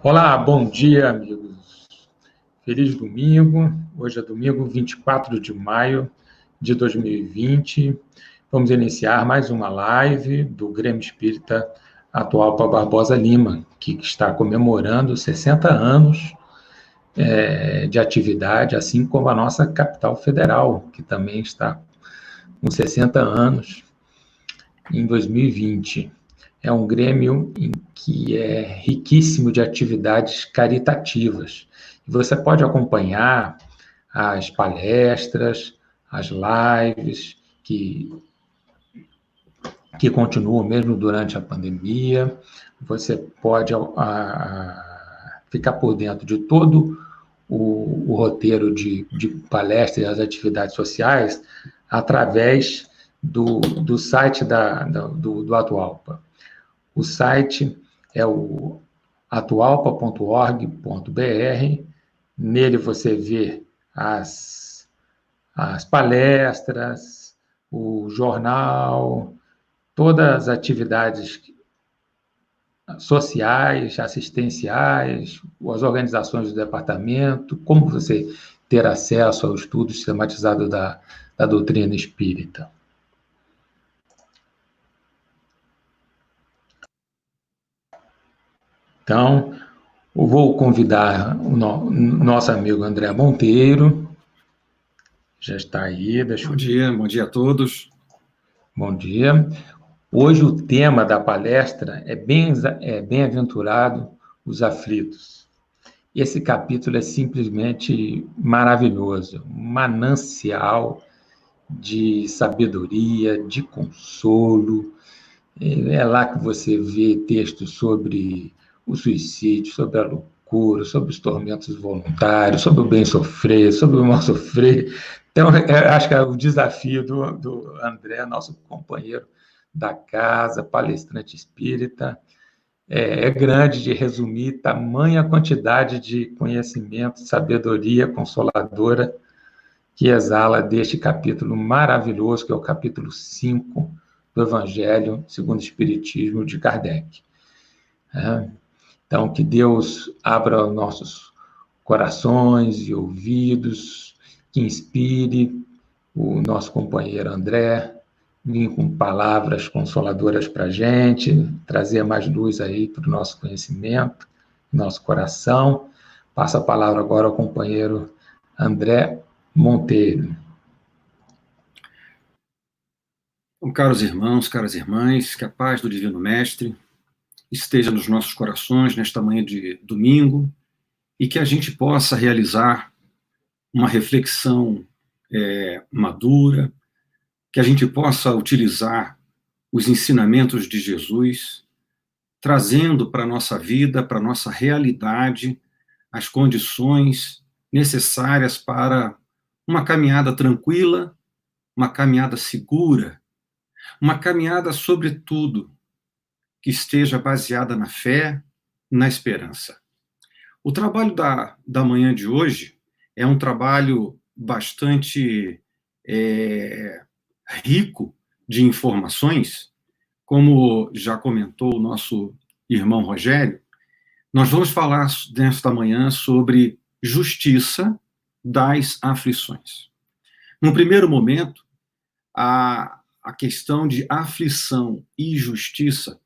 Olá, bom dia, amigos. Feliz domingo. Hoje é domingo 24 de maio de 2020. Vamos iniciar mais uma live do Grêmio Espírita Atual para Barbosa Lima, que está comemorando 60 anos é, de atividade, assim como a nossa capital federal, que também está com 60 anos em 2020 é um grêmio em que é riquíssimo de atividades caritativas. Você pode acompanhar as palestras, as lives que, que continuam mesmo durante a pandemia. Você pode a, a, ficar por dentro de todo o, o roteiro de, de palestras e as atividades sociais através do, do site da, da do, do Atualpa. O site é o atualpa.org.br. Nele você vê as, as palestras, o jornal, todas as atividades sociais, assistenciais, as organizações do departamento, como você ter acesso ao estudo sistematizado da, da doutrina espírita. Então, eu vou convidar o no, nosso amigo André Monteiro. Já está aí. Deixa bom dia, bom dia a todos. Bom dia. Hoje o tema da palestra é bem, é bem-aventurado os aflitos. Esse capítulo é simplesmente maravilhoso, manancial de sabedoria, de consolo. É lá que você vê textos sobre o suicídio, sobre a loucura, sobre os tormentos voluntários, sobre o bem sofrer, sobre o mal sofrer. Então, é, acho que é o desafio do, do André, nosso companheiro da casa, palestrante espírita, é, é grande de resumir tamanha quantidade de conhecimento, sabedoria consoladora que exala deste capítulo maravilhoso, que é o capítulo 5 do Evangelho segundo o Espiritismo de Kardec. É, então, que Deus abra nossos corações e ouvidos, que inspire o nosso companheiro André, vir com palavras consoladoras para a gente, trazer mais luz aí para o nosso conhecimento, nosso coração. Passa a palavra agora ao companheiro André Monteiro. Então, caros irmãos, caras irmãs, que a paz do Divino Mestre esteja nos nossos corações nesta manhã de domingo e que a gente possa realizar uma reflexão é, madura, que a gente possa utilizar os ensinamentos de Jesus, trazendo para a nossa vida, para a nossa realidade, as condições necessárias para uma caminhada tranquila, uma caminhada segura, uma caminhada, sobretudo, que esteja baseada na fé, na esperança. O trabalho da, da manhã de hoje é um trabalho bastante é, rico de informações, como já comentou o nosso irmão Rogério, nós vamos falar nesta manhã sobre justiça das aflições. No primeiro momento, a, a questão de aflição e justiça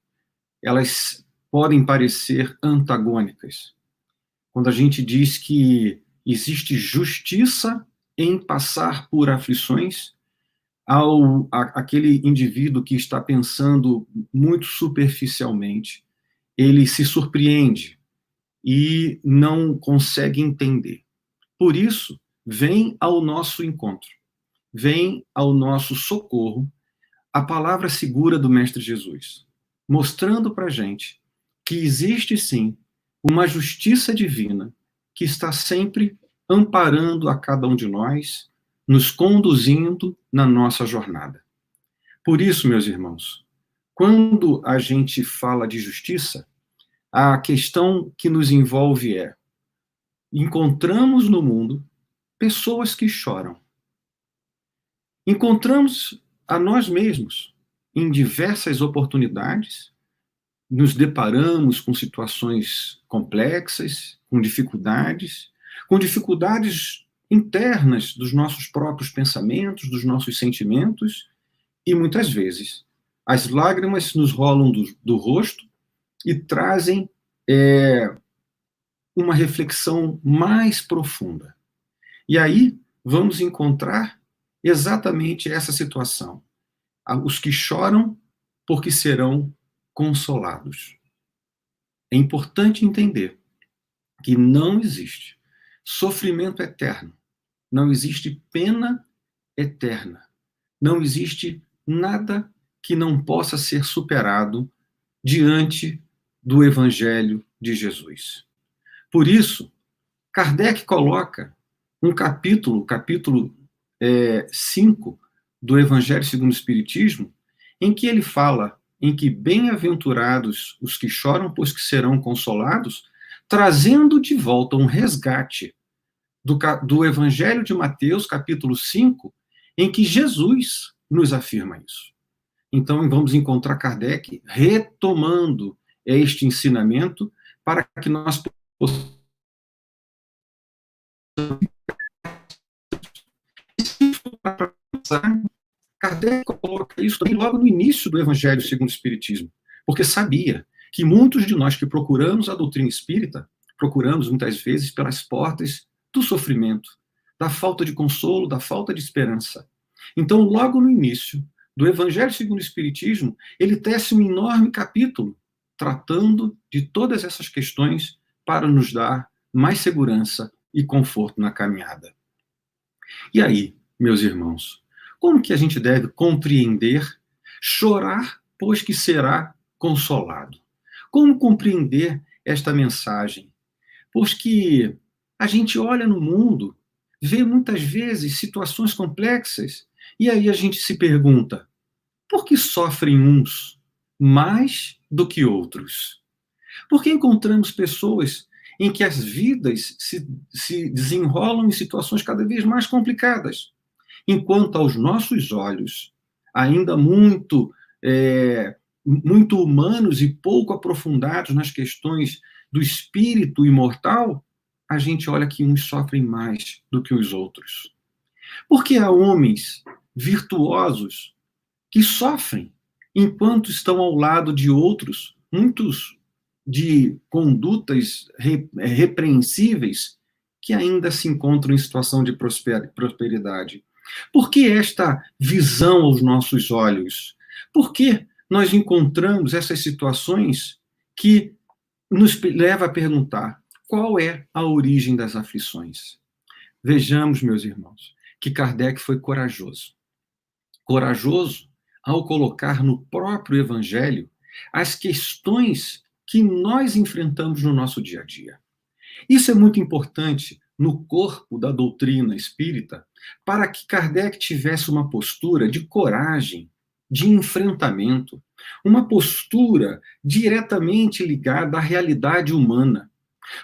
elas podem parecer antagônicas. Quando a gente diz que existe justiça em passar por aflições, ao a, aquele indivíduo que está pensando muito superficialmente, ele se surpreende e não consegue entender. Por isso, vem ao nosso encontro, vem ao nosso socorro a palavra segura do Mestre Jesus mostrando para gente que existe sim uma justiça divina que está sempre amparando a cada um de nós, nos conduzindo na nossa jornada. Por isso, meus irmãos, quando a gente fala de justiça, a questão que nos envolve é: encontramos no mundo pessoas que choram. Encontramos a nós mesmos em diversas oportunidades, nos deparamos com situações complexas, com dificuldades, com dificuldades internas dos nossos próprios pensamentos, dos nossos sentimentos, e muitas vezes as lágrimas nos rolam do, do rosto e trazem é, uma reflexão mais profunda. E aí vamos encontrar exatamente essa situação. Os que choram porque serão consolados. É importante entender que não existe sofrimento eterno, não existe pena eterna, não existe nada que não possa ser superado diante do Evangelho de Jesus. Por isso, Kardec coloca um capítulo, capítulo 5 é, do Evangelho segundo o Espiritismo, em que ele fala em que bem-aventurados os que choram, pois que serão consolados, trazendo de volta um resgate do, do Evangelho de Mateus, capítulo 5, em que Jesus nos afirma isso. Então, vamos encontrar Kardec retomando este ensinamento para que nós possamos Kardec coloca isso logo no início do Evangelho segundo o Espiritismo, porque sabia que muitos de nós que procuramos a doutrina espírita, procuramos muitas vezes pelas portas do sofrimento, da falta de consolo, da falta de esperança. Então, logo no início do Evangelho segundo o Espiritismo, ele tece um enorme capítulo tratando de todas essas questões para nos dar mais segurança e conforto na caminhada. E aí, meus irmãos, como que a gente deve compreender chorar, pois que será consolado? Como compreender esta mensagem? Pois que a gente olha no mundo, vê muitas vezes situações complexas, e aí a gente se pergunta: por que sofrem uns mais do que outros? Por que encontramos pessoas em que as vidas se, se desenrolam em situações cada vez mais complicadas? Enquanto aos nossos olhos, ainda muito, é, muito humanos e pouco aprofundados nas questões do espírito imortal, a gente olha que uns sofrem mais do que os outros. Porque há homens virtuosos que sofrem enquanto estão ao lado de outros, muitos de condutas repreensíveis, que ainda se encontram em situação de prosperidade. Por que esta visão aos nossos olhos? Por que nós encontramos essas situações que nos leva a perguntar qual é a origem das aflições? Vejamos, meus irmãos, que Kardec foi corajoso. Corajoso ao colocar no próprio evangelho as questões que nós enfrentamos no nosso dia a dia. Isso é muito importante no corpo da doutrina espírita, para que Kardec tivesse uma postura de coragem, de enfrentamento, uma postura diretamente ligada à realidade humana.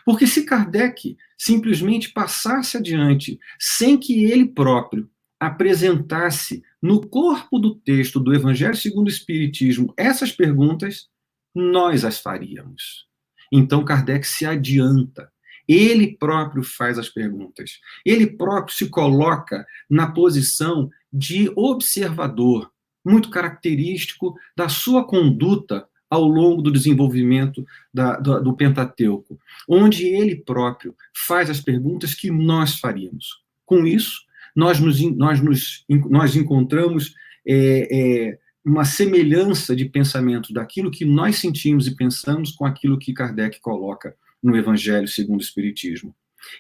Porque se Kardec simplesmente passasse adiante sem que ele próprio apresentasse no corpo do texto do Evangelho segundo o Espiritismo essas perguntas, nós as faríamos. Então Kardec se adianta ele próprio faz as perguntas. Ele próprio se coloca na posição de observador, muito característico da sua conduta ao longo do desenvolvimento da, do, do, Pentateuco, onde ele próprio faz as perguntas que nós faríamos. Com isso, nós, nos, nós, nos, nós encontramos é, é, uma semelhança de pensamento daquilo que nós sentimos e pensamos com aquilo que Kardec coloca no Evangelho segundo o Espiritismo.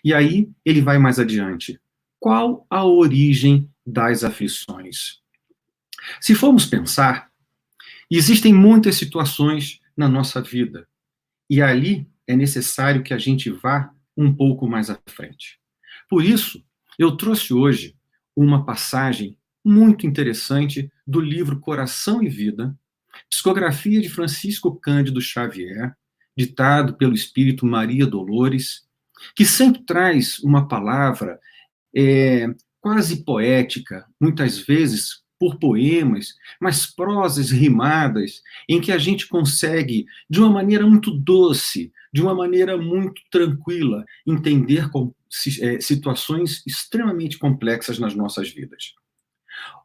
E aí ele vai mais adiante. Qual a origem das aflições? Se formos pensar, existem muitas situações na nossa vida, e ali é necessário que a gente vá um pouco mais à frente. Por isso, eu trouxe hoje uma passagem muito interessante do livro Coração e Vida, psicografia de Francisco Cândido Xavier, ditado pelo Espírito Maria Dolores, que sempre traz uma palavra é, quase poética, muitas vezes por poemas, mas prosas rimadas, em que a gente consegue, de uma maneira muito doce, de uma maneira muito tranquila, entender é, situações extremamente complexas nas nossas vidas.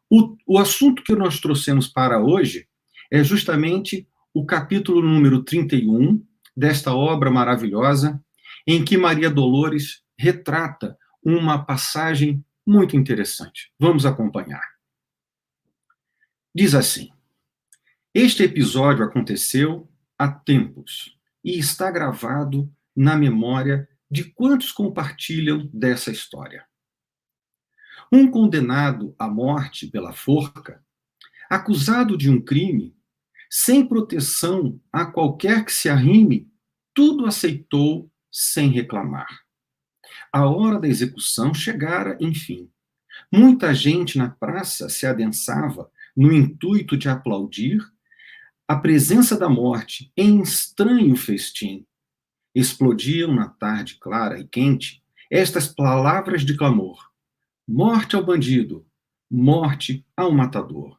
O, o assunto que nós trouxemos para hoje é justamente o capítulo número 31 desta obra maravilhosa, em que Maria Dolores retrata uma passagem muito interessante. Vamos acompanhar. Diz assim: Este episódio aconteceu há tempos e está gravado na memória de quantos compartilham dessa história. Um condenado à morte pela forca, acusado de um crime, sem proteção a qualquer que se arrime, tudo aceitou sem reclamar. A hora da execução chegara, enfim. Muita gente na praça se adensava no intuito de aplaudir a presença da morte em estranho festim. Explodiam na tarde clara e quente estas palavras de clamor: Morte ao bandido, morte ao matador.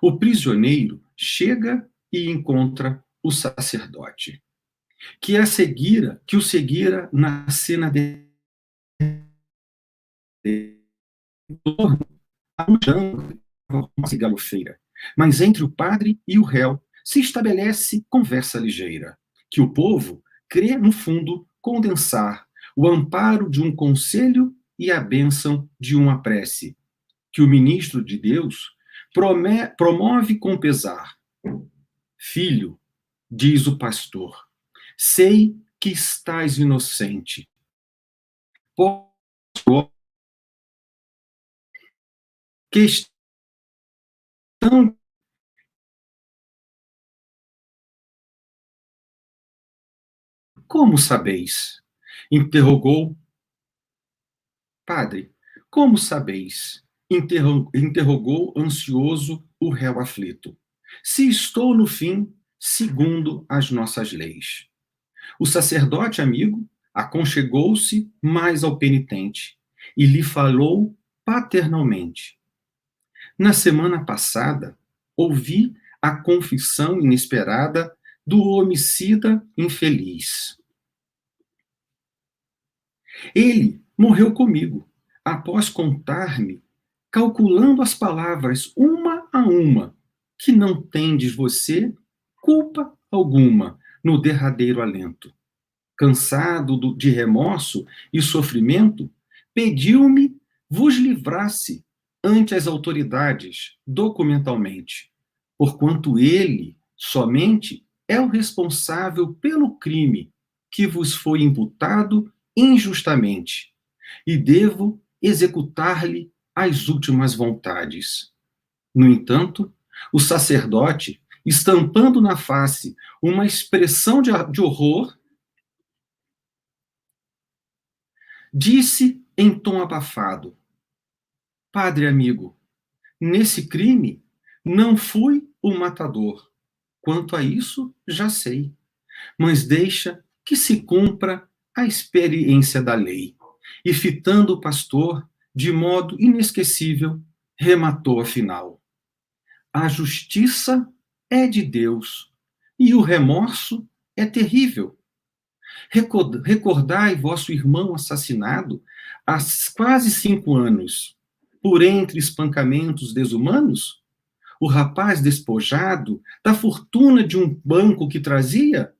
O prisioneiro chega e encontra o sacerdote, que a seguira, que o seguira na cena de galofeira. Mas entre o padre e o réu se estabelece conversa ligeira, que o povo crê, no fundo, condensar o amparo de um conselho e a bênção de uma prece, que o ministro de Deus promove com pesar. Filho, diz o pastor, sei que estás inocente. Questão Como sabeis? Interrogou. Padre, como sabeis? Interrogou ansioso o réu aflito. Se estou no fim, segundo as nossas leis. O sacerdote amigo aconchegou-se mais ao penitente e lhe falou paternalmente: na semana passada, ouvi a confissão inesperada do homicida infeliz. Ele morreu comigo, após contar-me, calculando as palavras uma a uma, que não tendes você culpa alguma no derradeiro alento. Cansado de remorso e sofrimento, pediu-me vos livrasse ante as autoridades documentalmente, porquanto ele somente é o responsável pelo crime que vos foi imputado injustamente, e devo executar-lhe as últimas vontades. No entanto, o sacerdote, estampando na face uma expressão de, de horror, disse em tom abafado: Padre amigo, nesse crime não fui o matador. Quanto a isso, já sei. Mas deixa que se cumpra a experiência da lei. E fitando o pastor, de modo inesquecível, rematou afinal: A justiça é de Deus e o remorso é terrível. Recordai vosso irmão assassinado há quase cinco anos por entre espancamentos desumanos? O rapaz despojado da fortuna de um banco que trazia?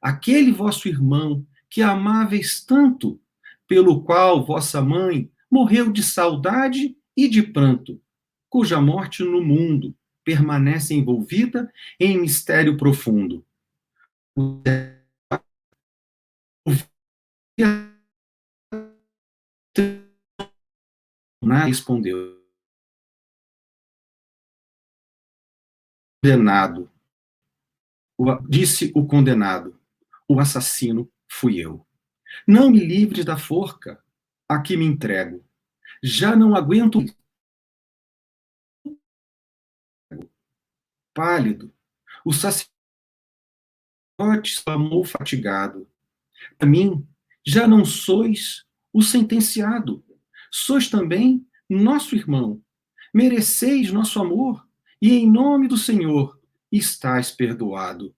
Aquele vosso irmão que amáveis tanto, pelo qual vossa mãe morreu de saudade e de pranto, cuja morte no mundo permanece envolvida em mistério profundo. O respondeu. Condenado. Disse o condenado: O assassino fui eu. Não me livres da forca, a que me entrego. Já não aguento. Pálido, o sacerdote exclamou fatigado: A mim já não sois o sentenciado sois também nosso irmão. mereceis nosso amor, e em nome do Senhor estáis perdoado.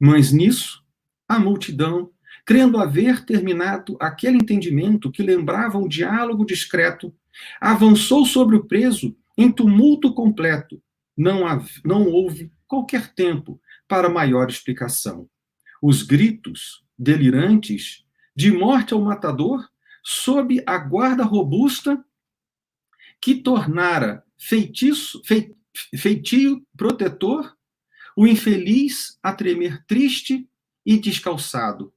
Mas nisso, a multidão, crendo haver terminado aquele entendimento que lembrava um diálogo discreto, avançou sobre o preso em tumulto completo. Não, não houve qualquer tempo para maior explicação. Os gritos delirantes de morte ao matador, sob a guarda robusta que tornara feitiço, feitio protetor o infeliz a tremer triste e descalçado,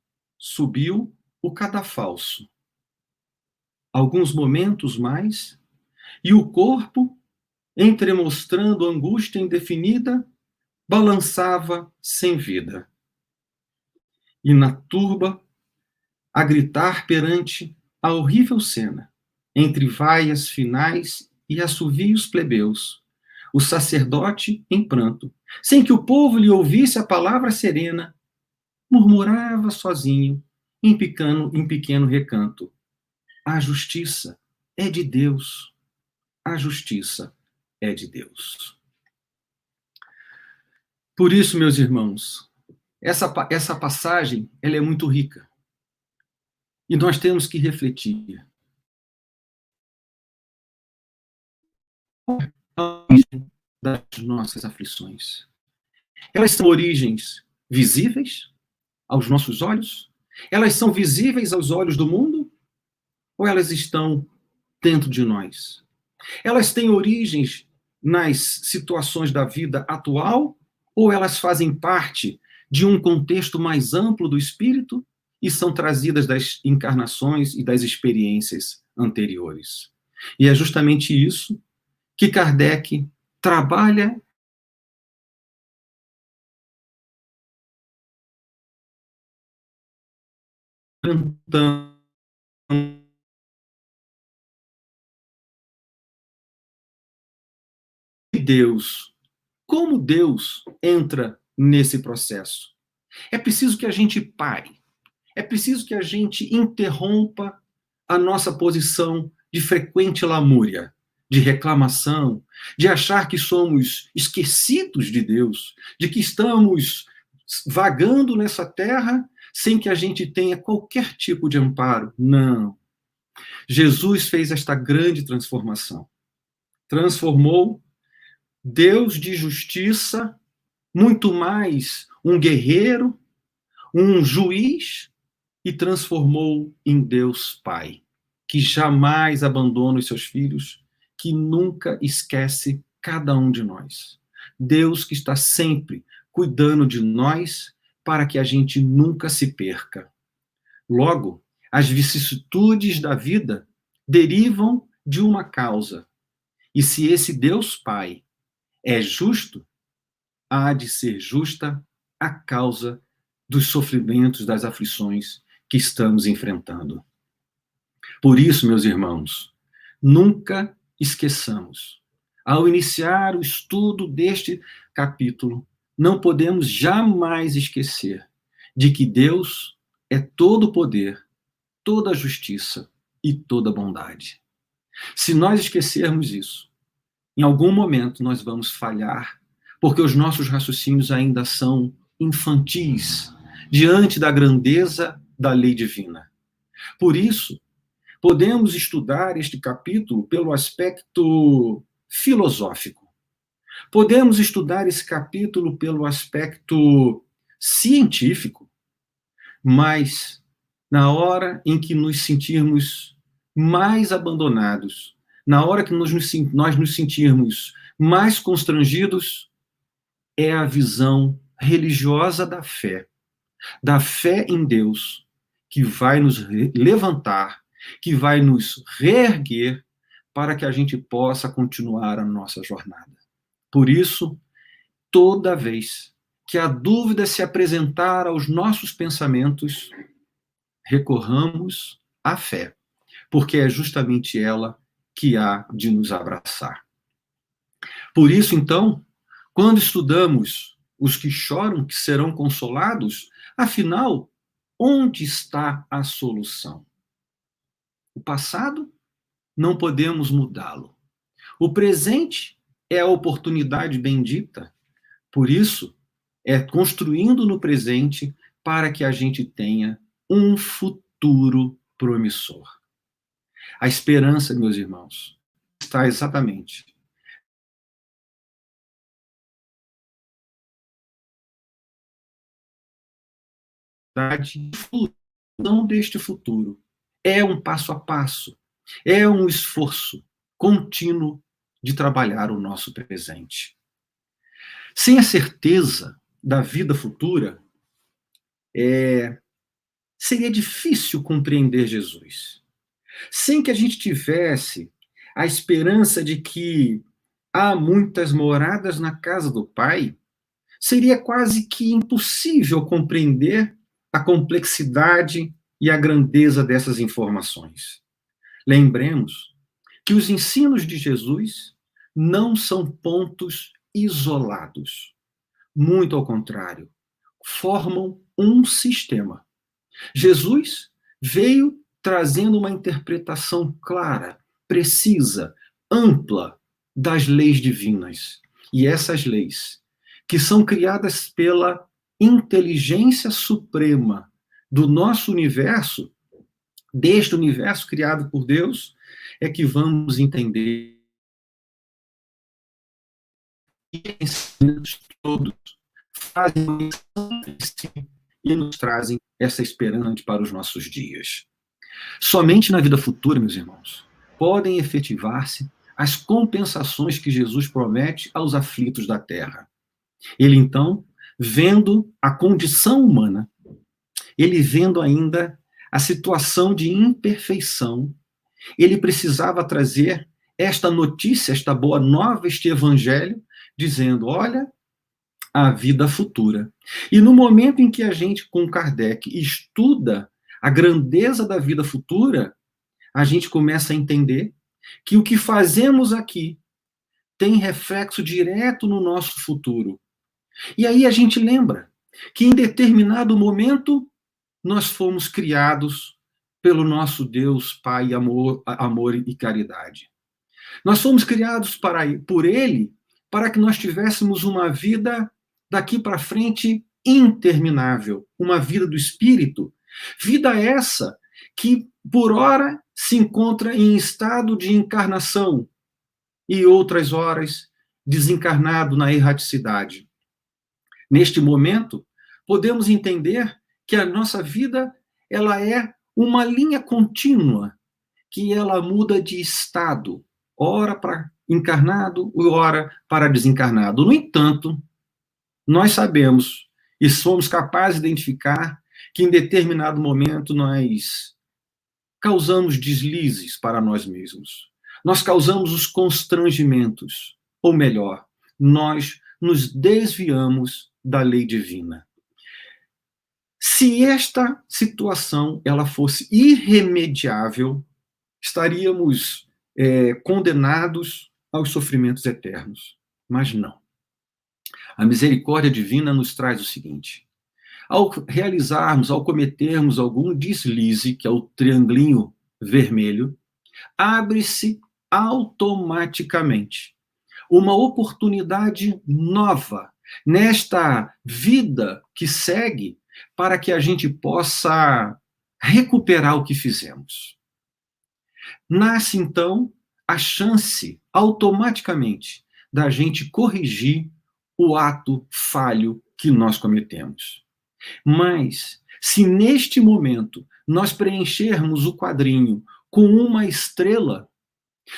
subiu o cadafalso. Alguns momentos mais, e o corpo, entremostrando angústia indefinida, balançava sem vida. E na turba, a gritar perante a horrível cena, entre vaias finais e assovios plebeus, o sacerdote em pranto, sem que o povo lhe ouvisse a palavra serena, murmurava sozinho, em pequeno, em pequeno recanto: A justiça é de Deus. A justiça é de Deus. Por isso, meus irmãos, essa, essa passagem ela é muito rica. E nós temos que refletir das nossas aflições. Elas são origens visíveis aos nossos olhos? Elas são visíveis aos olhos do mundo? Ou elas estão dentro de nós? Elas têm origens nas situações da vida atual? Ou elas fazem parte de um contexto mais amplo do espírito e são trazidas das encarnações e das experiências anteriores? E é justamente isso que Kardec trabalha cantando Deus, como Deus entra nesse processo? É preciso que a gente pare. É preciso que a gente interrompa a nossa posição de frequente lamúria de reclamação, de achar que somos esquecidos de Deus, de que estamos vagando nessa terra sem que a gente tenha qualquer tipo de amparo. Não. Jesus fez esta grande transformação. Transformou Deus de justiça, muito mais um guerreiro, um juiz, e transformou em Deus Pai, que jamais abandona os seus filhos, que nunca esquece cada um de nós. Deus que está sempre cuidando de nós para que a gente nunca se perca. Logo, as vicissitudes da vida derivam de uma causa. E se esse Deus Pai é justo, há de ser justa a causa dos sofrimentos, das aflições que estamos enfrentando. Por isso, meus irmãos, nunca esqueçamos. Ao iniciar o estudo deste capítulo, não podemos jamais esquecer de que Deus é todo poder, toda justiça e toda bondade. Se nós esquecermos isso, em algum momento nós vamos falhar, porque os nossos raciocínios ainda são infantis diante da grandeza da lei divina. Por isso, podemos estudar este capítulo pelo aspecto filosófico. Podemos estudar esse capítulo pelo aspecto científico, mas na hora em que nos sentirmos mais abandonados, na hora que nós nos, nós nos sentirmos mais constrangidos, é a visão religiosa da fé, da fé em Deus, que vai nos levantar que vai nos reerguer para que a gente possa continuar a nossa jornada. Por isso, toda vez que a dúvida se apresentar aos nossos pensamentos, recorramos à fé, porque é justamente ela que há de nos abraçar. Por isso, então, quando estudamos os que choram, que serão consolados, afinal, onde está a solução? O passado não podemos mudá-lo. O presente é a oportunidade bendita. Por isso, é construindo no presente para que a gente tenha um futuro promissor. A esperança, meus irmãos, está exatamente não deste futuro. É um passo a passo, é um esforço contínuo de trabalhar o nosso presente. Sem a certeza da vida futura, é, seria difícil compreender Jesus. Sem que a gente tivesse a esperança de que há muitas moradas na casa do Pai, seria quase que impossível compreender a complexidade e a grandeza dessas informações. Lembremos que os ensinos de Jesus não são pontos isolados. Muito ao contrário, formam um sistema. Jesus veio trazendo uma interpretação clara, precisa, ampla das leis divinas. E essas leis, que são criadas pela inteligência suprema do nosso universo, deste universo criado por Deus, é que vamos entender todos fazem e nos trazem essa esperança para os nossos dias. Somente na vida futura, meus irmãos, podem efetivar-se as compensações que Jesus promete aos aflitos da terra. Ele então vendo a condição humana, ele vendo ainda a situação de imperfeição, ele precisava trazer esta notícia, esta boa nova, este evangelho, dizendo: olha, a vida futura. E no momento em que a gente, com Kardec, estuda a grandeza da vida futura, a gente começa a entender que o que fazemos aqui tem reflexo direto no nosso futuro. E aí a gente lembra que em determinado momento nós fomos criados pelo nosso Deus, Pai, amor, amor e caridade. Nós fomos criados para, por Ele para que nós tivéssemos uma vida daqui para frente interminável, uma vida do Espírito. Vida essa que, por hora, se encontra em estado de encarnação e outras horas desencarnado na erraticidade. Neste momento, podemos entender que a nossa vida ela é uma linha contínua, que ela muda de estado, ora para encarnado, ora para desencarnado. No entanto, nós sabemos e somos capazes de identificar que em determinado momento nós causamos deslizes para nós mesmos. Nós causamos os constrangimentos, ou melhor, nós nos desviamos da lei divina. Se esta situação ela fosse irremediável, estaríamos é, condenados aos sofrimentos eternos. Mas não. A misericórdia divina nos traz o seguinte: ao realizarmos, ao cometermos algum deslize, que é o triangulinho vermelho, abre-se automaticamente uma oportunidade nova nesta vida que segue, para que a gente possa recuperar o que fizemos. Nasce, então, a chance, automaticamente, da gente corrigir o ato falho que nós cometemos. Mas, se neste momento nós preenchermos o quadrinho com uma estrela,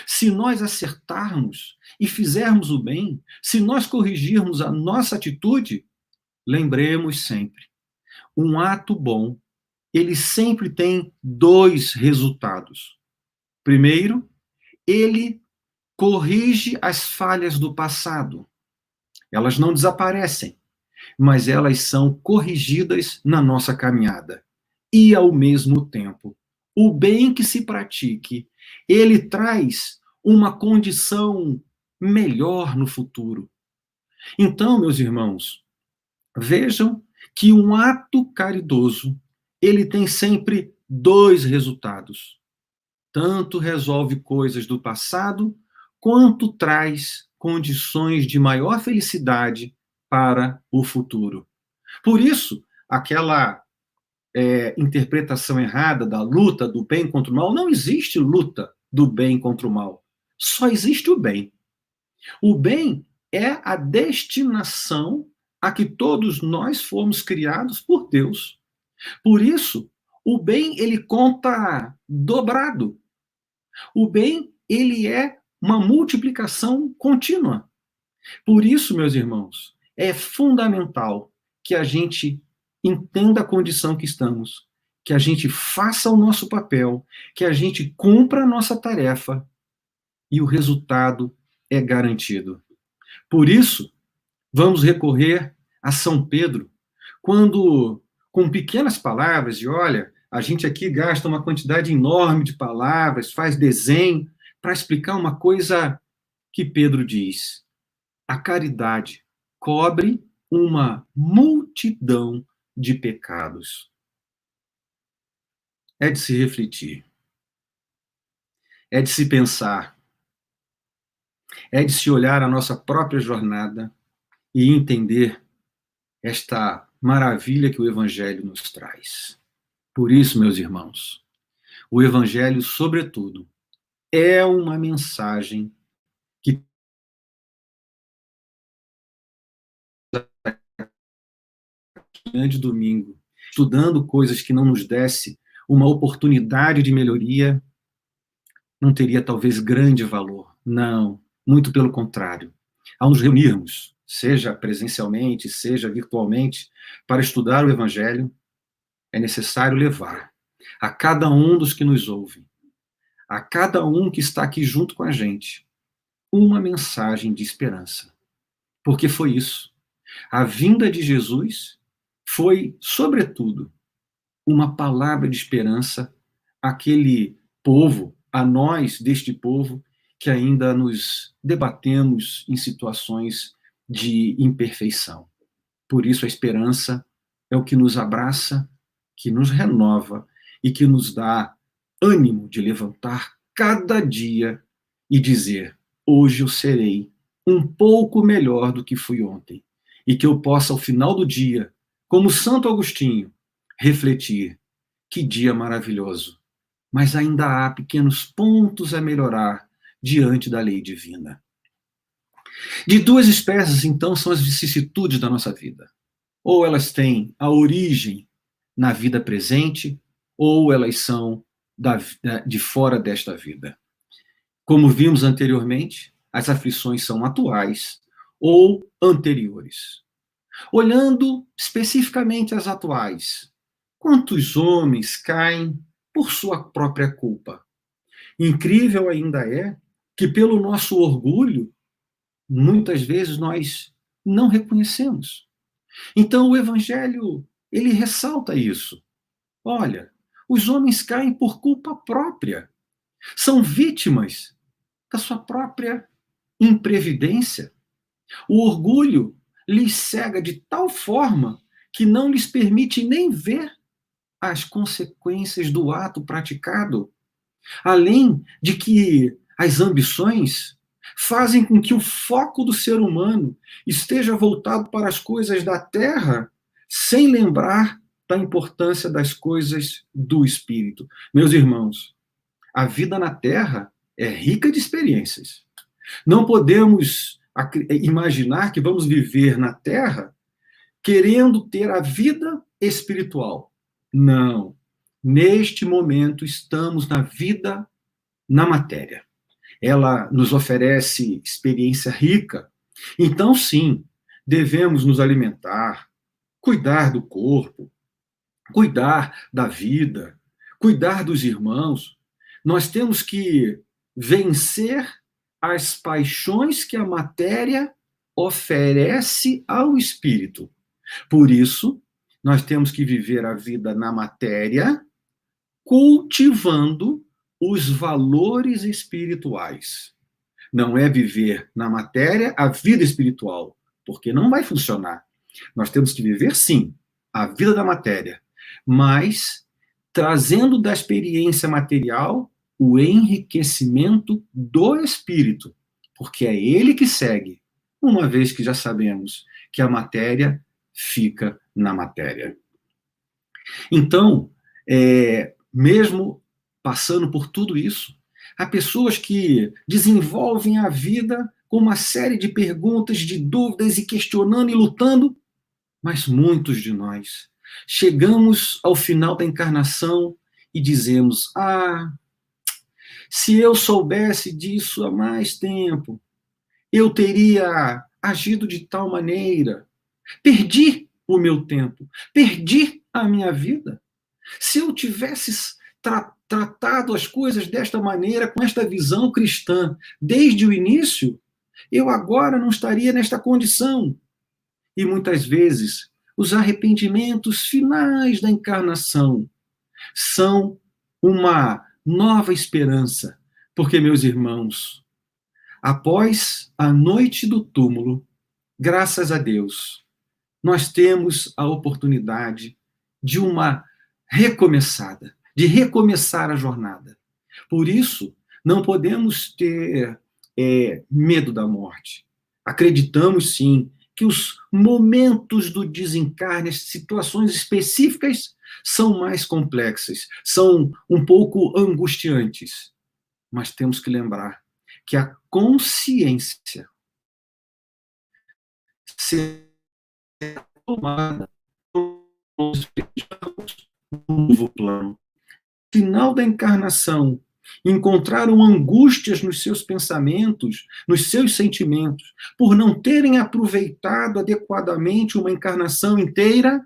se nós acertarmos e fizermos o bem, se nós corrigirmos a nossa atitude, lembremos sempre: um ato bom, ele sempre tem dois resultados. Primeiro, ele corrige as falhas do passado. Elas não desaparecem, mas elas são corrigidas na nossa caminhada. E, ao mesmo tempo, o bem que se pratique, ele traz uma condição melhor no futuro. Então, meus irmãos, vejam que um ato caridoso, ele tem sempre dois resultados. Tanto resolve coisas do passado, quanto traz condições de maior felicidade para o futuro. Por isso, aquela é, interpretação errada da luta do bem contra o mal, não existe luta do bem contra o mal. Só existe o bem. O bem é a destinação a que todos nós fomos criados por Deus. Por isso, o bem ele conta dobrado. O bem ele é uma multiplicação contínua. Por isso, meus irmãos, é fundamental que a gente entenda a condição que estamos, que a gente faça o nosso papel, que a gente cumpra a nossa tarefa e o resultado é garantido. Por isso, vamos recorrer a São Pedro, quando, com pequenas palavras, e olha, a gente aqui gasta uma quantidade enorme de palavras, faz desenho para explicar uma coisa que Pedro diz. A caridade cobre uma multidão de pecados. É de se refletir. É de se pensar. É de se olhar a nossa própria jornada e entender esta maravilha que o Evangelho nos traz. Por isso, meus irmãos, o Evangelho, sobretudo, é uma mensagem que grande domingo, estudando coisas que não nos desse uma oportunidade de melhoria, não teria talvez grande valor. Não, muito pelo contrário. Ao nos reunirmos, seja presencialmente, seja virtualmente, para estudar o Evangelho, é necessário levar a cada um dos que nos ouvem, a cada um que está aqui junto com a gente, uma mensagem de esperança. Porque foi isso. A vinda de Jesus foi, sobretudo, uma palavra de esperança àquele povo, a nós deste povo, que ainda nos debatemos em situações de imperfeição. Por isso, a esperança é o que nos abraça, que nos renova e que nos dá ânimo de levantar cada dia e dizer: hoje eu serei um pouco melhor do que fui ontem. E que eu possa, ao final do dia, como Santo Agostinho, refletir: que dia maravilhoso! Mas ainda há pequenos pontos a melhorar diante da lei divina. De duas espécies, então, são as vicissitudes da nossa vida. Ou elas têm a origem na vida presente, ou elas são da, de fora desta vida. Como vimos anteriormente, as aflições são atuais ou anteriores. Olhando especificamente as atuais, quantos homens caem por sua própria culpa? Incrível ainda é que, pelo nosso orgulho, muitas vezes nós não reconhecemos. Então o evangelho, ele ressalta isso. Olha, os homens caem por culpa própria. São vítimas da sua própria imprevidência. O orgulho lhes cega de tal forma que não lhes permite nem ver as consequências do ato praticado. Além de que as ambições fazem com que o foco do ser humano esteja voltado para as coisas da terra, sem lembrar da importância das coisas do espírito. Meus irmãos, a vida na terra é rica de experiências. Não podemos imaginar que vamos viver na terra querendo ter a vida espiritual. Não. Neste momento estamos na vida na matéria ela nos oferece experiência rica. Então, sim, devemos nos alimentar, cuidar do corpo, cuidar da vida, cuidar dos irmãos. Nós temos que vencer as paixões que a matéria oferece ao espírito. Por isso, nós temos que viver a vida na matéria, cultivando os valores espirituais. Não é viver na matéria a vida espiritual, porque não vai funcionar. Nós temos que viver, sim, a vida da matéria, mas trazendo da experiência material o enriquecimento do espírito. porque é ele que segue, uma vez que já sabemos que a matéria fica na matéria. Então, é, mesmo passando por tudo isso, há pessoas que desenvolvem a vida com uma série de perguntas, de dúvidas e questionando e lutando, mas muitos de nós chegamos ao final da encarnação e dizemos: Ah, se eu soubesse disso há mais tempo, eu teria agido de tal maneira. Perdi o meu tempo, perdi a minha vida. Se eu tivesse tra tratado as coisas desta maneira, com esta visão cristã, desde o início, eu agora não estaria nesta condição. E muitas vezes, os arrependimentos finais da encarnação são uma nova esperança, porque, meus irmãos, após a noite do túmulo, graças a Deus, nós temos a oportunidade de uma recomeçada, de recomeçar a jornada. Por isso, não podemos ter é, medo da morte. Acreditamos, sim, que os momentos do desencarne, as situações específicas, são mais complexas, são um pouco angustiantes. Mas temos que lembrar que a consciência será tomada no novo plano. Final da encarnação, encontraram angústias nos seus pensamentos, nos seus sentimentos, por não terem aproveitado adequadamente uma encarnação inteira,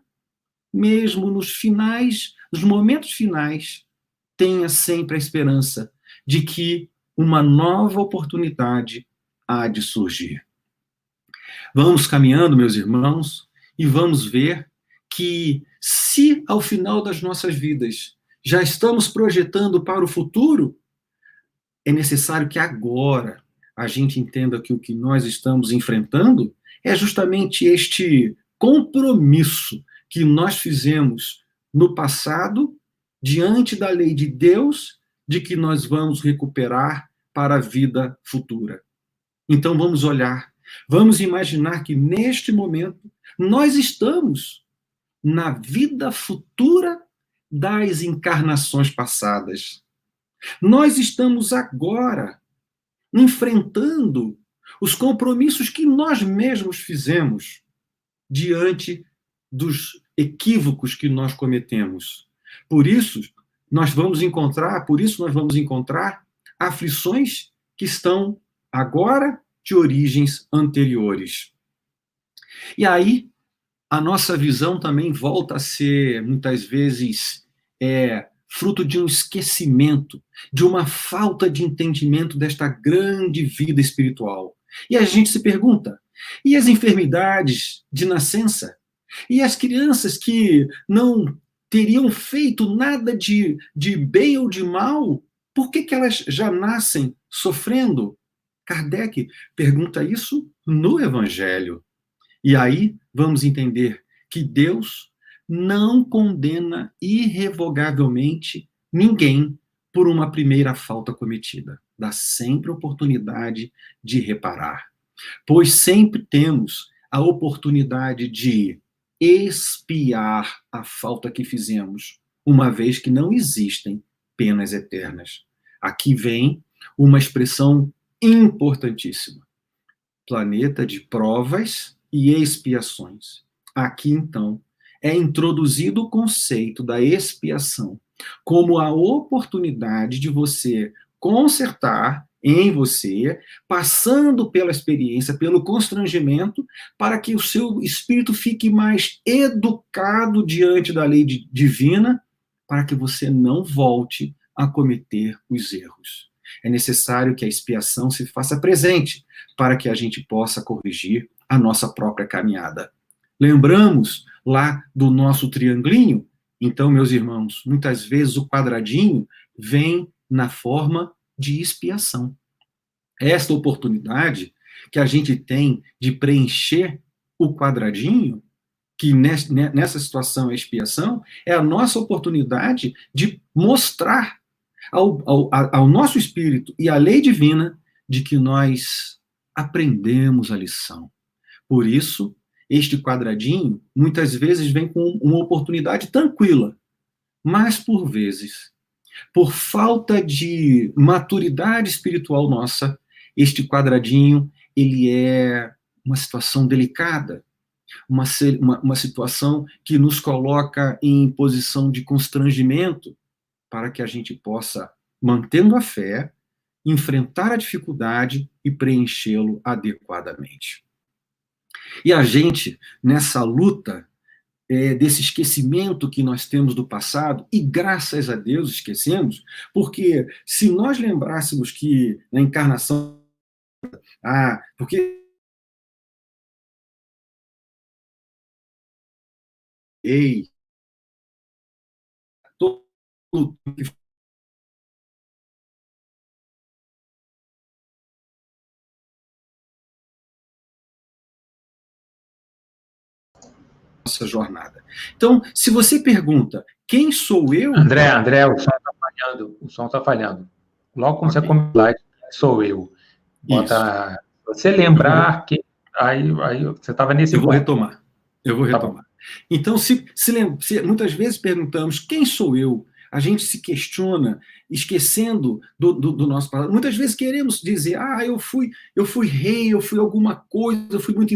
mesmo nos finais, nos momentos finais, tenha sempre a esperança de que uma nova oportunidade há de surgir. Vamos caminhando, meus irmãos, e vamos ver que, se ao final das nossas vidas já estamos projetando para o futuro, é necessário que agora a gente entenda que o que nós estamos enfrentando é justamente este compromisso que nós fizemos no passado, diante da lei de Deus, de que nós vamos recuperar para a vida futura. Então vamos olhar, vamos imaginar que neste momento nós estamos na vida futura das encarnações passadas. Nós estamos agora enfrentando os compromissos que nós mesmos fizemos diante dos equívocos que nós cometemos. Por isso, nós vamos encontrar, por isso nós vamos encontrar aflições que estão agora de origens anteriores. E aí, a nossa visão também volta a ser, muitas vezes, é, fruto de um esquecimento, de uma falta de entendimento desta grande vida espiritual. E a gente se pergunta: e as enfermidades de nascença? E as crianças que não teriam feito nada de, de bem ou de mal, por que, que elas já nascem sofrendo? Kardec pergunta isso no Evangelho. E aí vamos entender que Deus não condena irrevogavelmente ninguém por uma primeira falta cometida. Dá sempre oportunidade de reparar. Pois sempre temos a oportunidade de expiar a falta que fizemos, uma vez que não existem penas eternas. Aqui vem uma expressão importantíssima: planeta de provas e expiações. Aqui, então, é introduzido o conceito da expiação como a oportunidade de você consertar em você, passando pela experiência, pelo constrangimento, para que o seu espírito fique mais educado diante da lei divina, para que você não volte a cometer os erros. É necessário que a expiação se faça presente para que a gente possa corrigir a nossa própria caminhada. Lembramos lá do nosso triangulinho? Então, meus irmãos, muitas vezes o quadradinho vem na forma de expiação. Esta oportunidade que a gente tem de preencher o quadradinho, que nessa situação é expiação, é a nossa oportunidade de mostrar ao, ao, ao nosso espírito e à lei divina de que nós aprendemos a lição. Por isso, este quadradinho muitas vezes vem com uma oportunidade tranquila, mas por vezes, por falta de maturidade espiritual nossa, este quadradinho ele é uma situação delicada, uma, uma, uma situação que nos coloca em posição de constrangimento para que a gente possa, mantendo a fé, enfrentar a dificuldade e preenchê-lo adequadamente. E a gente, nessa luta é, desse esquecimento que nós temos do passado, e graças a Deus esquecemos, porque se nós lembrássemos que na encarnação. Ah, porque. Ei, todo nossa jornada. Então, se você pergunta quem sou eu. André, André, o som está falhando. O som está falhando. Logo quando okay. você começar, sou eu. Bota, você lembrar que. Aí, aí você estava nesse. Eu vou retomar. Eu vou tá retomar. Tá então, se, se, se, muitas vezes perguntamos quem sou eu, a gente se questiona, esquecendo do, do, do, nosso passado. Muitas vezes queremos dizer, ah, eu fui, eu fui rei, eu fui alguma coisa, eu fui muito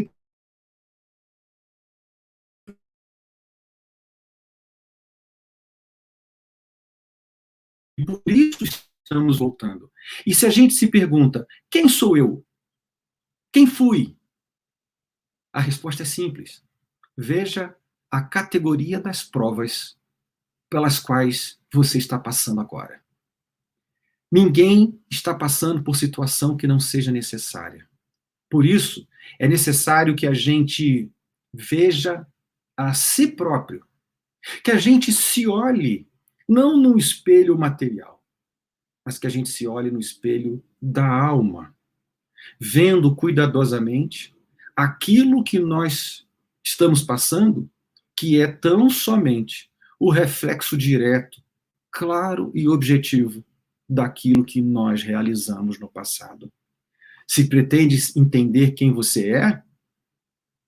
por isso estamos voltando. E se a gente se pergunta, quem sou eu? Quem fui? A resposta é simples. Veja a categoria das provas pelas quais você está passando agora. Ninguém está passando por situação que não seja necessária. Por isso, é necessário que a gente veja a si próprio, que a gente se olhe não no espelho material, mas que a gente se olhe no espelho da alma, vendo cuidadosamente aquilo que nós estamos passando, que é tão somente o reflexo direto, claro e objetivo daquilo que nós realizamos no passado. Se pretende entender quem você é,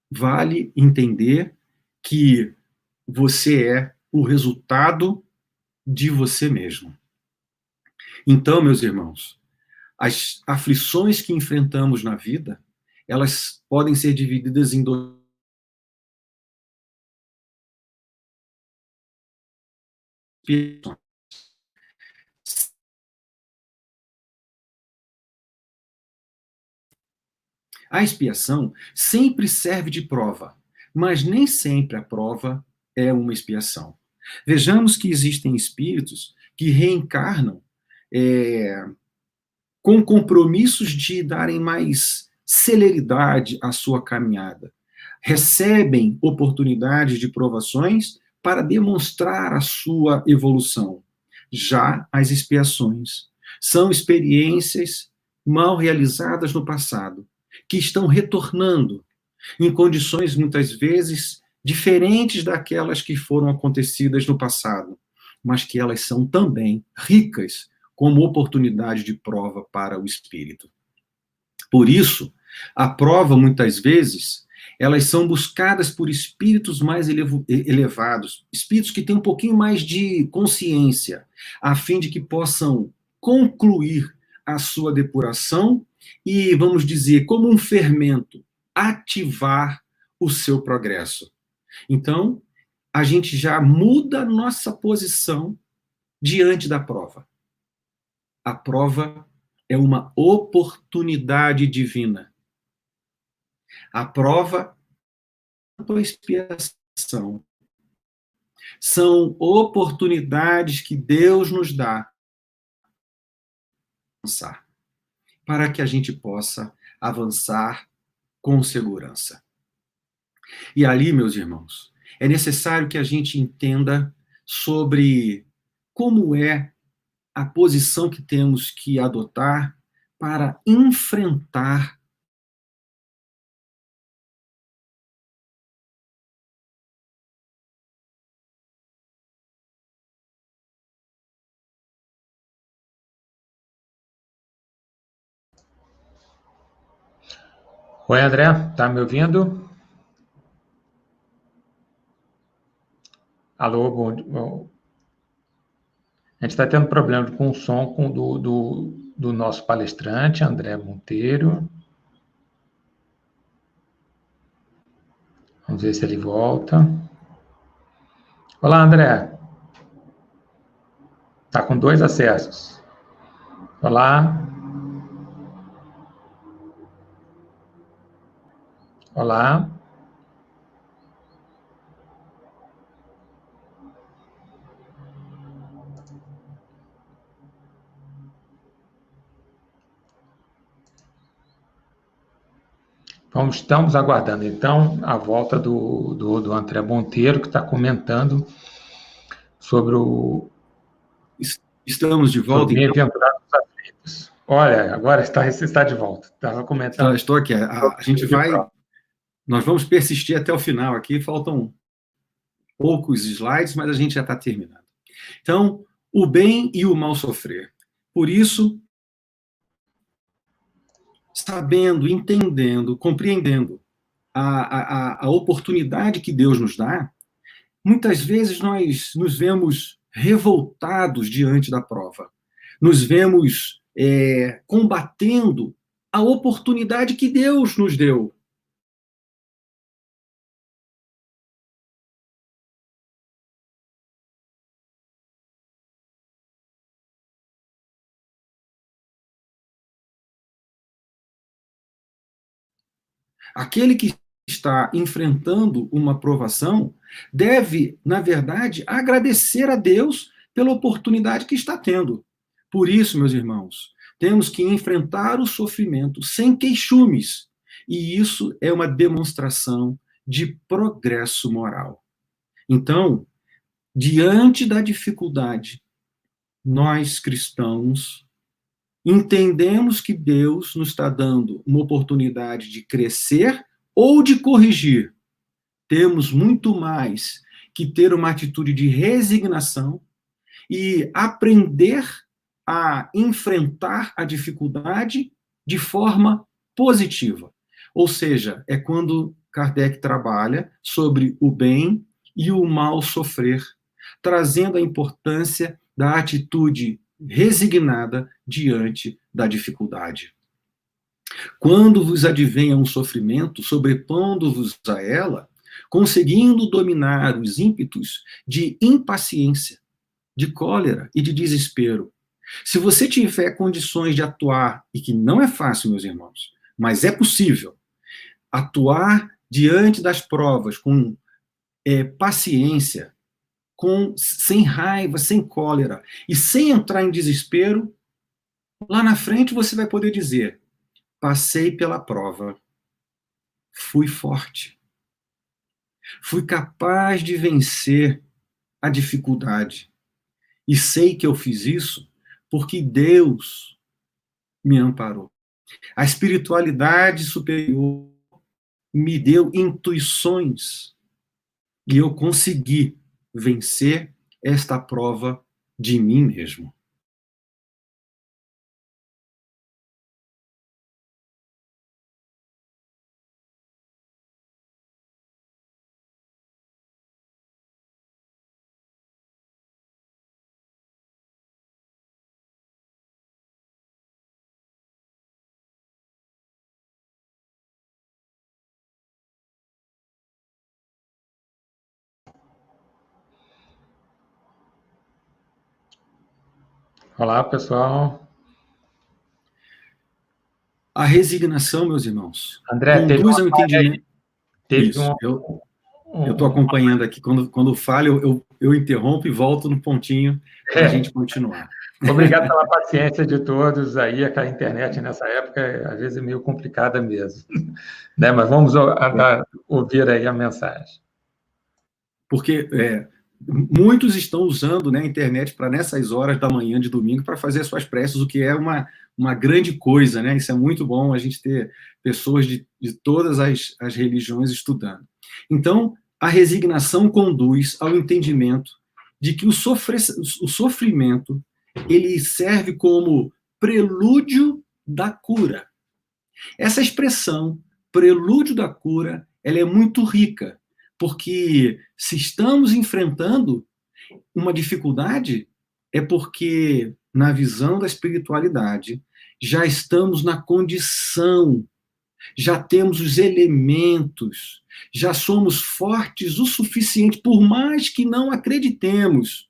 vale entender que você é o resultado de você mesmo. Então, meus irmãos, as aflições que enfrentamos na vida, elas podem ser divididas em dois A expiação sempre serve de prova, mas nem sempre a prova é uma expiação. Vejamos que existem espíritos que reencarnam é, com compromissos de darem mais celeridade à sua caminhada. Recebem oportunidades de provações para demonstrar a sua evolução. Já as expiações são experiências mal realizadas no passado, que estão retornando em condições muitas vezes diferentes daquelas que foram acontecidas no passado, mas que elas são também ricas como oportunidade de prova para o espírito. Por isso, a prova, muitas vezes, elas são buscadas por espíritos mais elevados, espíritos que têm um pouquinho mais de consciência, a fim de que possam concluir a sua depuração e, vamos dizer, como um fermento, ativar o seu progresso. Então, a gente já muda nossa posição diante da prova. A prova é uma oportunidade divina. A prova a expiação são oportunidades que Deus nos dá para que a gente possa avançar com segurança. E ali, meus irmãos, é necessário que a gente entenda sobre como é a posição que temos que adotar para enfrentar Oi, André, tá me ouvindo? Alô, bom, bom. A gente está tendo problema com o som com do, do, do nosso palestrante, André Monteiro. Vamos ver se ele volta. Olá, André. Está com dois acessos. Olá. Olá. Então, estamos aguardando, então, a volta do, do, do André Monteiro, que está comentando sobre o... Estamos de volta, então. Olha, agora está, está de volta. Estava comentando. Estou aqui. A, a gente vai nós vamos persistir até o final aqui, faltam poucos slides, mas a gente já está terminando. Então, o bem e o mal sofrer. Por isso, sabendo, entendendo, compreendendo a, a, a oportunidade que Deus nos dá, muitas vezes nós nos vemos revoltados diante da prova, nos vemos é, combatendo a oportunidade que Deus nos deu Aquele que está enfrentando uma provação deve, na verdade, agradecer a Deus pela oportunidade que está tendo. Por isso, meus irmãos, temos que enfrentar o sofrimento sem queixumes. E isso é uma demonstração de progresso moral. Então, diante da dificuldade, nós cristãos entendemos que Deus nos está dando uma oportunidade de crescer ou de corrigir, temos muito mais que ter uma atitude de resignação e aprender a enfrentar a dificuldade de forma positiva. Ou seja, é quando Kardec trabalha sobre o bem e o mal sofrer, trazendo a importância da atitude resignada diante da dificuldade. Quando vos advenha um sofrimento, sobrepondo-vos a ela, conseguindo dominar os ímpetos de impaciência, de cólera e de desespero. Se você tiver condições de atuar, e que não é fácil, meus irmãos, mas é possível, atuar diante das provas com é, paciência, com sem raiva, sem cólera e sem entrar em desespero, lá na frente você vai poder dizer: passei pela prova, fui forte, fui capaz de vencer a dificuldade. E sei que eu fiz isso porque Deus me amparou. A espiritualidade superior me deu intuições e eu consegui vencer esta prova de mim mesmo. Olá, pessoal. A resignação, meus irmãos, André, conduz ao entendimento. Teve Isso, um... eu estou acompanhando aqui. Quando, quando falho, eu, eu, eu interrompo e volto no pontinho para a é. gente continuar. Obrigado pela paciência de todos aí. Aquela internet nessa época, às vezes, é meio complicada mesmo. né? Mas vamos a, a, ouvir aí a mensagem. Porque é, muitos estão usando né, a internet para nessas horas da manhã de domingo para fazer as suas preces, o que é uma, uma grande coisa, né? Isso é muito bom a gente ter pessoas de, de todas as, as religiões estudando. Então, a resignação conduz ao entendimento de que o, sofre, o sofrimento ele serve como prelúdio da cura. Essa expressão prelúdio da cura, ela é muito rica, porque se estamos enfrentando uma dificuldade, é porque, na visão da espiritualidade, já estamos na condição, já temos os elementos, já somos fortes o suficiente, por mais que não acreditemos,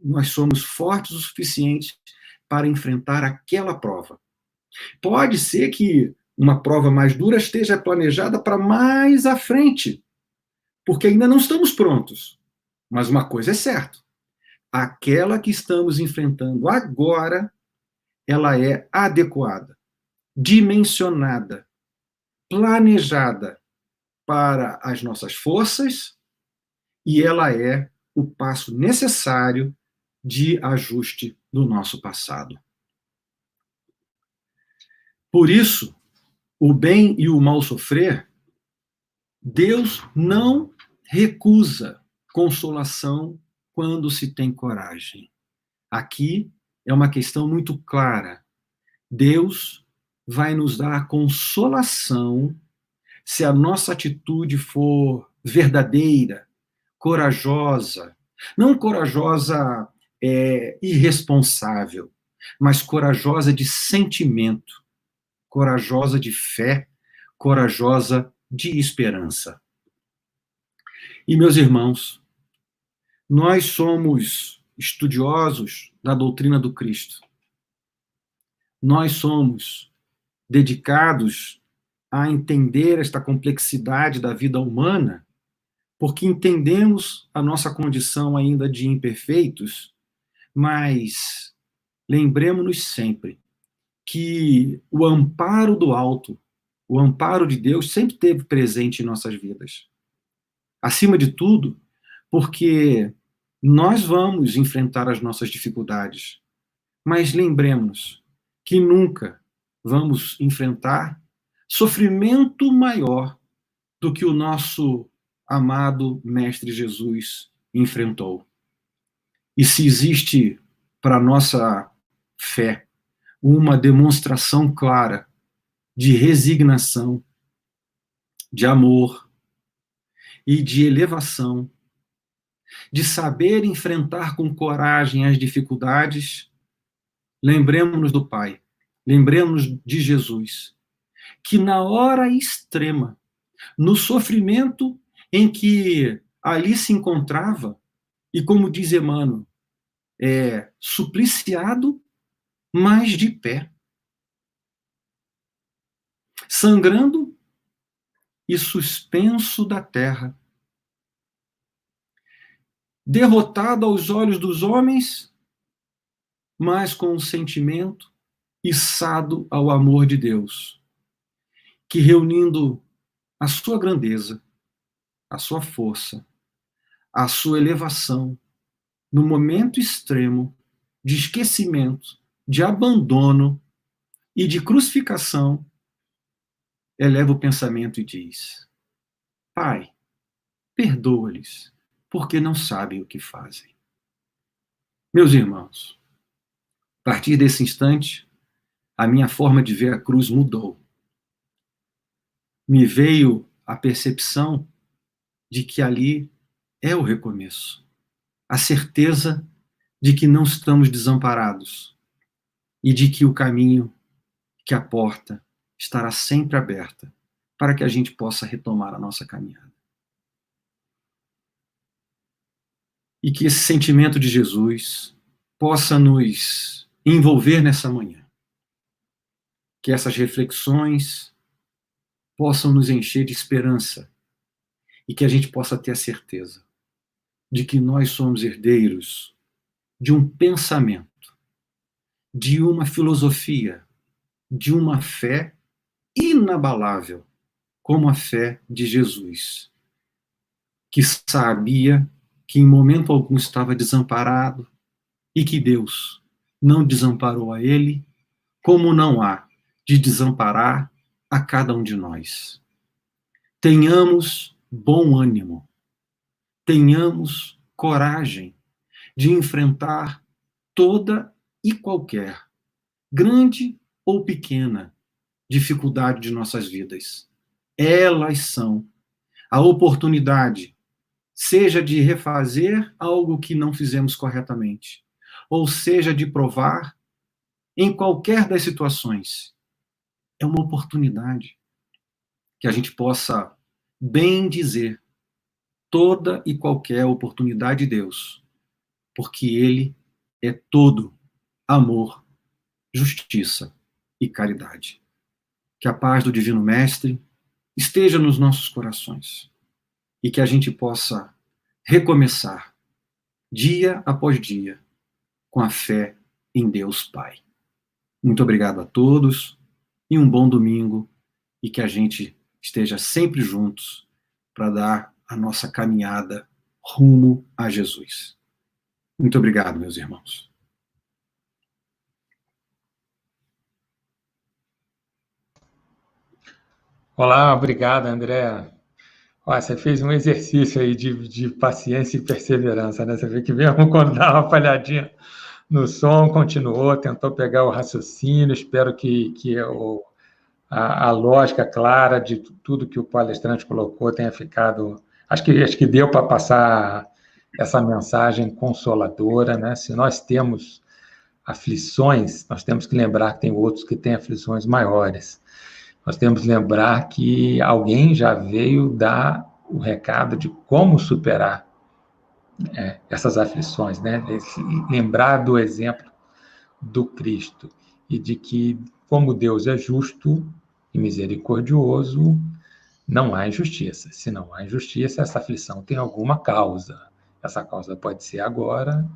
nós somos fortes o suficiente para enfrentar aquela prova. Pode ser que uma prova mais dura esteja planejada para mais à frente, porque ainda não estamos prontos. Mas uma coisa é certa: aquela que estamos enfrentando agora, ela é adequada, dimensionada, planejada para as nossas forças e ela é o passo necessário de ajuste do nosso passado. Por isso, o bem e o mal sofrer, Deus não recusa consolação quando se tem coragem. Aqui é uma questão muito clara. Deus vai nos dar consolação se a nossa atitude for verdadeira, corajosa, não corajosa é, irresponsável, mas corajosa de sentimento, corajosa de fé, corajosa de esperança. E, meus irmãos, nós somos estudiosos da doutrina do Cristo. Nós somos dedicados a entender esta complexidade da vida humana, porque entendemos a nossa condição ainda de imperfeitos, mas lembremos-nos sempre que o amparo do alto, o amparo de Deus sempre teve presente em nossas vidas. Acima de tudo, porque nós vamos enfrentar as nossas dificuldades, mas lembremos que nunca vamos enfrentar sofrimento maior do que o nosso amado Mestre Jesus enfrentou. E se existe para nossa fé uma demonstração clara de resignação, de amor e de elevação, de saber enfrentar com coragem as dificuldades, lembremos-nos do Pai, lembremos-nos de Jesus, que na hora extrema, no sofrimento em que ali se encontrava, e como diz Emmanuel, é, supliciado mas de pé. Sangrando e suspenso da terra. Derrotado aos olhos dos homens, mas com um sentimento içado ao amor de Deus, que reunindo a sua grandeza, a sua força, a sua elevação, no momento extremo de esquecimento de abandono e de crucificação, eleva o pensamento e diz: Pai, perdoa-lhes, porque não sabem o que fazem. Meus irmãos, a partir desse instante, a minha forma de ver a cruz mudou. Me veio a percepção de que ali é o recomeço, a certeza de que não estamos desamparados, e de que o caminho, que a porta estará sempre aberta para que a gente possa retomar a nossa caminhada. E que esse sentimento de Jesus possa nos envolver nessa manhã. Que essas reflexões possam nos encher de esperança e que a gente possa ter a certeza de que nós somos herdeiros de um pensamento de uma filosofia, de uma fé inabalável, como a fé de Jesus, que sabia que em momento algum estava desamparado e que Deus não desamparou a ele, como não há de desamparar a cada um de nós. Tenhamos bom ânimo, tenhamos coragem de enfrentar toda e qualquer, grande ou pequena, dificuldade de nossas vidas. elas são a oportunidade, seja de refazer algo que não fizemos corretamente, ou seja de provar em qualquer das situações. É uma oportunidade que a gente possa bem dizer toda e qualquer oportunidade de Deus, porque Ele é todo amor, justiça e caridade. Que a paz do Divino Mestre esteja nos nossos corações e que a gente possa recomeçar dia após dia com a fé em Deus Pai. Muito obrigado a todos e um bom domingo e que a gente esteja sempre juntos para dar a nossa caminhada rumo a Jesus. Muito obrigado, meus irmãos. Olá, obrigado, André. Ó, você fez um exercício aí de, de paciência e perseverança, né? Você vê que mesmo quando dá uma falhadinha no som, continuou, tentou pegar o raciocínio. Espero que, que o, a, a, lógica clara de tudo que o palestrante colocou tenha ficado. Acho que, acho que deu para passar essa mensagem consoladora, né? Se nós temos aflições, nós temos que lembrar que tem outros que têm aflições maiores. Nós temos que lembrar que alguém já veio dar o recado de como superar é, essas aflições, né? lembrar do exemplo do Cristo e de que, como Deus é justo e misericordioso, não há injustiça. Se não há injustiça, essa aflição tem alguma causa. Essa causa pode ser agora,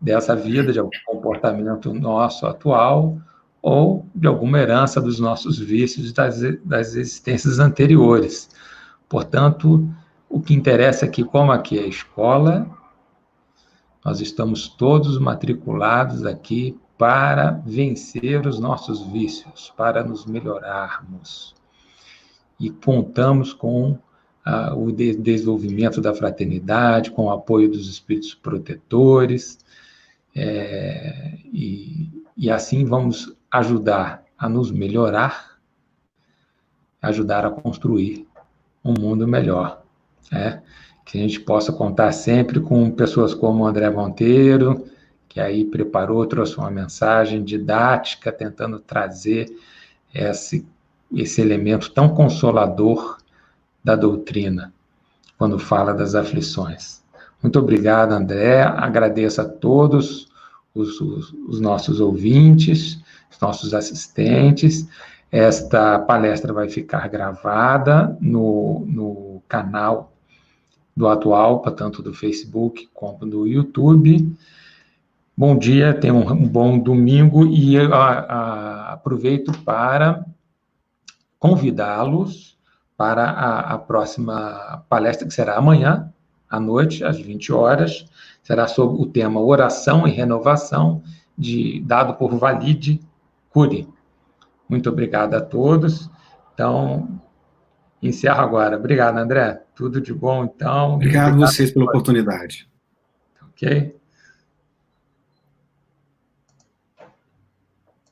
dessa vida, de algum comportamento nosso atual, ou de alguma herança dos nossos vícios das, das existências anteriores. Portanto, o que interessa aqui, como aqui é a escola, nós estamos todos matriculados aqui para vencer os nossos vícios, para nos melhorarmos. E contamos com ah, o de desenvolvimento da fraternidade, com o apoio dos espíritos protetores, é, e, e assim vamos ajudar a nos melhorar, ajudar a construir um mundo melhor né? que a gente possa contar sempre com pessoas como André Monteiro, que aí preparou, trouxe uma mensagem didática, tentando trazer esse, esse elemento tão consolador da doutrina, quando fala das aflições. Muito obrigado, André. Agradeço a todos os, os, os nossos ouvintes, os nossos assistentes. Esta palestra vai ficar gravada no, no canal do atual, tanto do Facebook como do YouTube. Bom dia, tenham um bom domingo e a, a, aproveito para convidá-los para a, a, próxima palestra, que será amanhã, à noite, às 20 horas. Será sobre o tema Oração e Renovação, de, dado por Valide Cury. Muito obrigado a todos. Então, encerro agora. Obrigado, André. Tudo de bom, então. Obrigado, obrigado vocês pela oportunidade. Ok?